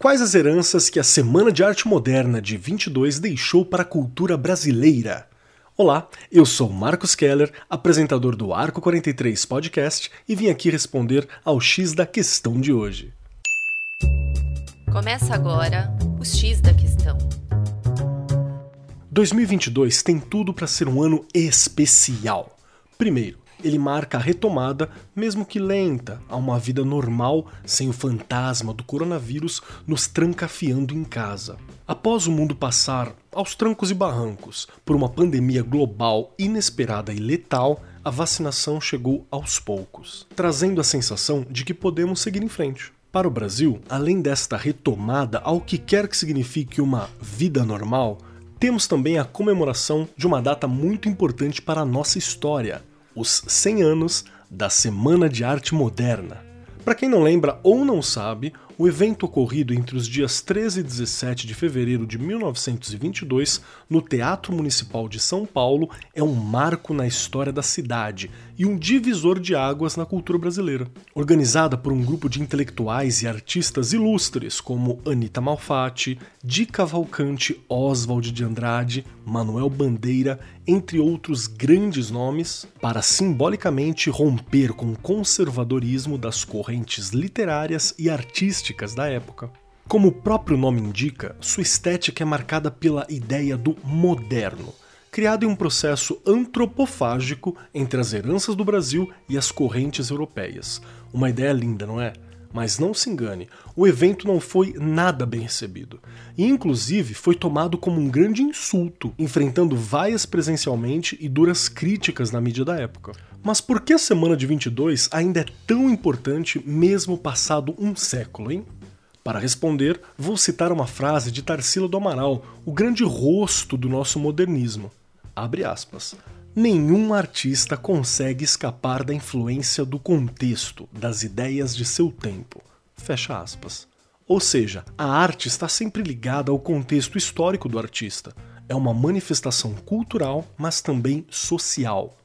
Quais as heranças que a Semana de Arte Moderna de 22 deixou para a cultura brasileira? Olá, eu sou Marcos Keller, apresentador do Arco 43 Podcast e vim aqui responder ao X da questão de hoje. Começa agora o X da questão. 2022 tem tudo para ser um ano especial. Primeiro, ele marca a retomada, mesmo que lenta, a uma vida normal sem o fantasma do coronavírus nos trancafiando em casa. Após o mundo passar, aos trancos e barrancos, por uma pandemia global inesperada e letal, a vacinação chegou aos poucos, trazendo a sensação de que podemos seguir em frente. Para o Brasil, além desta retomada ao que quer que signifique uma vida normal, temos também a comemoração de uma data muito importante para a nossa história, os 100 anos da Semana de Arte Moderna. Para quem não lembra ou não sabe, o evento ocorrido entre os dias 13 e 17 de fevereiro de 1922 no Teatro Municipal de São Paulo é um marco na história da cidade e um divisor de águas na cultura brasileira. Organizada por um grupo de intelectuais e artistas ilustres como Anita Malfatti, Di Cavalcante, Oswald de Andrade, Manuel Bandeira, entre outros grandes nomes, para simbolicamente romper com o conservadorismo das correntes literárias e artísticas artísticas da época. Como o próprio nome indica, sua estética é marcada pela ideia do moderno, criado em um processo antropofágico entre as heranças do Brasil e as correntes europeias. Uma ideia linda, não é? Mas não se engane, o evento não foi nada bem recebido. E inclusive foi tomado como um grande insulto, enfrentando vaias presencialmente e duras críticas na mídia da época. Mas por que a semana de 22 ainda é tão importante mesmo passado um século, hein? Para responder, vou citar uma frase de Tarsila do Amaral, o grande rosto do nosso modernismo. Abre aspas. Nenhum artista consegue escapar da influência do contexto, das ideias de seu tempo. Fecha aspas. Ou seja, a arte está sempre ligada ao contexto histórico do artista. É uma manifestação cultural, mas também social.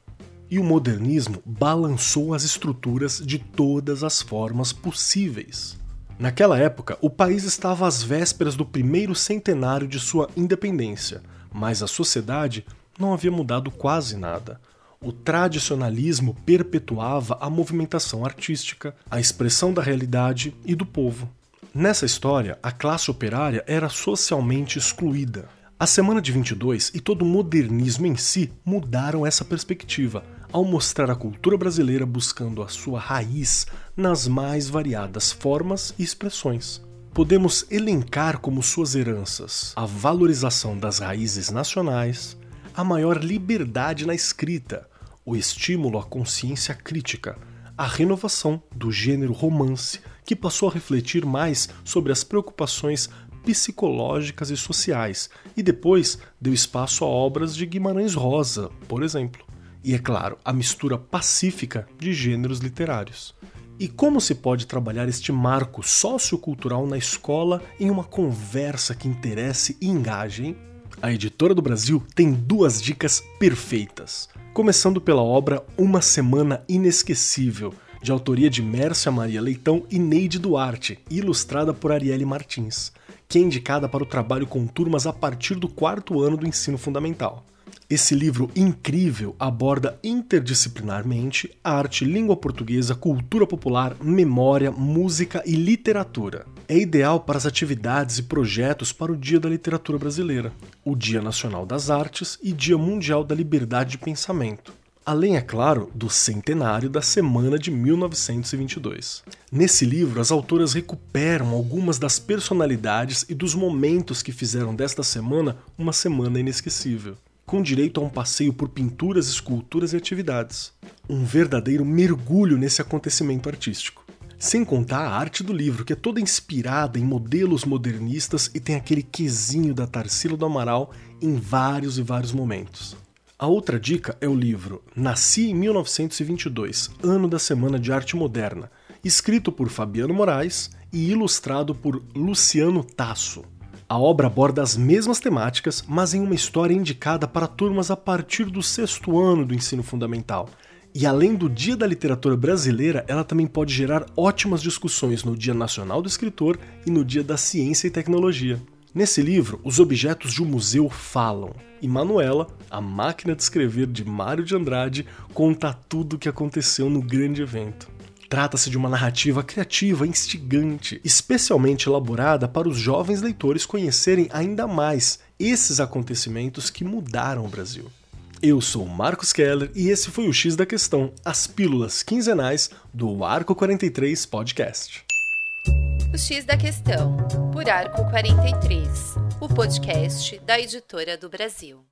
E o modernismo balançou as estruturas de todas as formas possíveis. Naquela época, o país estava às vésperas do primeiro centenário de sua independência, mas a sociedade não havia mudado quase nada. O tradicionalismo perpetuava a movimentação artística, a expressão da realidade e do povo. Nessa história, a classe operária era socialmente excluída. A Semana de 22 e todo o modernismo em si mudaram essa perspectiva, ao mostrar a cultura brasileira buscando a sua raiz nas mais variadas formas e expressões. Podemos elencar como suas heranças a valorização das raízes nacionais, a maior liberdade na escrita, o estímulo à consciência crítica, a renovação do gênero romance, que passou a refletir mais sobre as preocupações psicológicas e sociais, e depois deu espaço a obras de Guimarães Rosa, por exemplo. E é claro, a mistura pacífica de gêneros literários. E como se pode trabalhar este marco sociocultural na escola em uma conversa que interesse e engaje, hein? A editora do Brasil tem duas dicas perfeitas. Começando pela obra Uma Semana Inesquecível, de autoria de Mércia Maria Leitão e Neide Duarte, ilustrada por Arielle Martins, que é indicada para o trabalho com turmas a partir do quarto ano do ensino fundamental. Esse livro incrível aborda interdisciplinarmente arte, língua portuguesa, cultura popular, memória, música e literatura. É ideal para as atividades e projetos para o Dia da Literatura Brasileira, o Dia Nacional das Artes e Dia Mundial da Liberdade de Pensamento. Além, é claro, do centenário da Semana de 1922. Nesse livro, as autoras recuperam algumas das personalidades e dos momentos que fizeram desta semana uma semana inesquecível com direito a um passeio por pinturas, esculturas e atividades. Um verdadeiro mergulho nesse acontecimento artístico. Sem contar a arte do livro, que é toda inspirada em modelos modernistas e tem aquele quesinho da Tarsila do Amaral em vários e vários momentos. A outra dica é o livro Nasci em 1922, Ano da Semana de Arte Moderna, escrito por Fabiano Moraes e ilustrado por Luciano Tasso. A obra aborda as mesmas temáticas, mas em uma história indicada para turmas a partir do sexto ano do ensino fundamental, E além do Dia da Literatura Brasileira, ela também pode gerar ótimas discussões no Dia Nacional do Escritor e no Dia da Ciência e Tecnologia. Nesse livro, os objetos de um museu falam, e Manuela, a máquina de escrever de Mário de Andrade, conta tudo o que aconteceu no grande evento. Trata-se de uma narrativa criativa, instigante, especialmente elaborada para os jovens leitores conhecerem ainda mais esses acontecimentos que mudaram o Brasil. Eu sou Marcos Keller e esse foi o X da Questão, as pílulas quinzenais do Arco 43 Podcast. O X da Questão, por Arco 43, o podcast da editora do Brasil.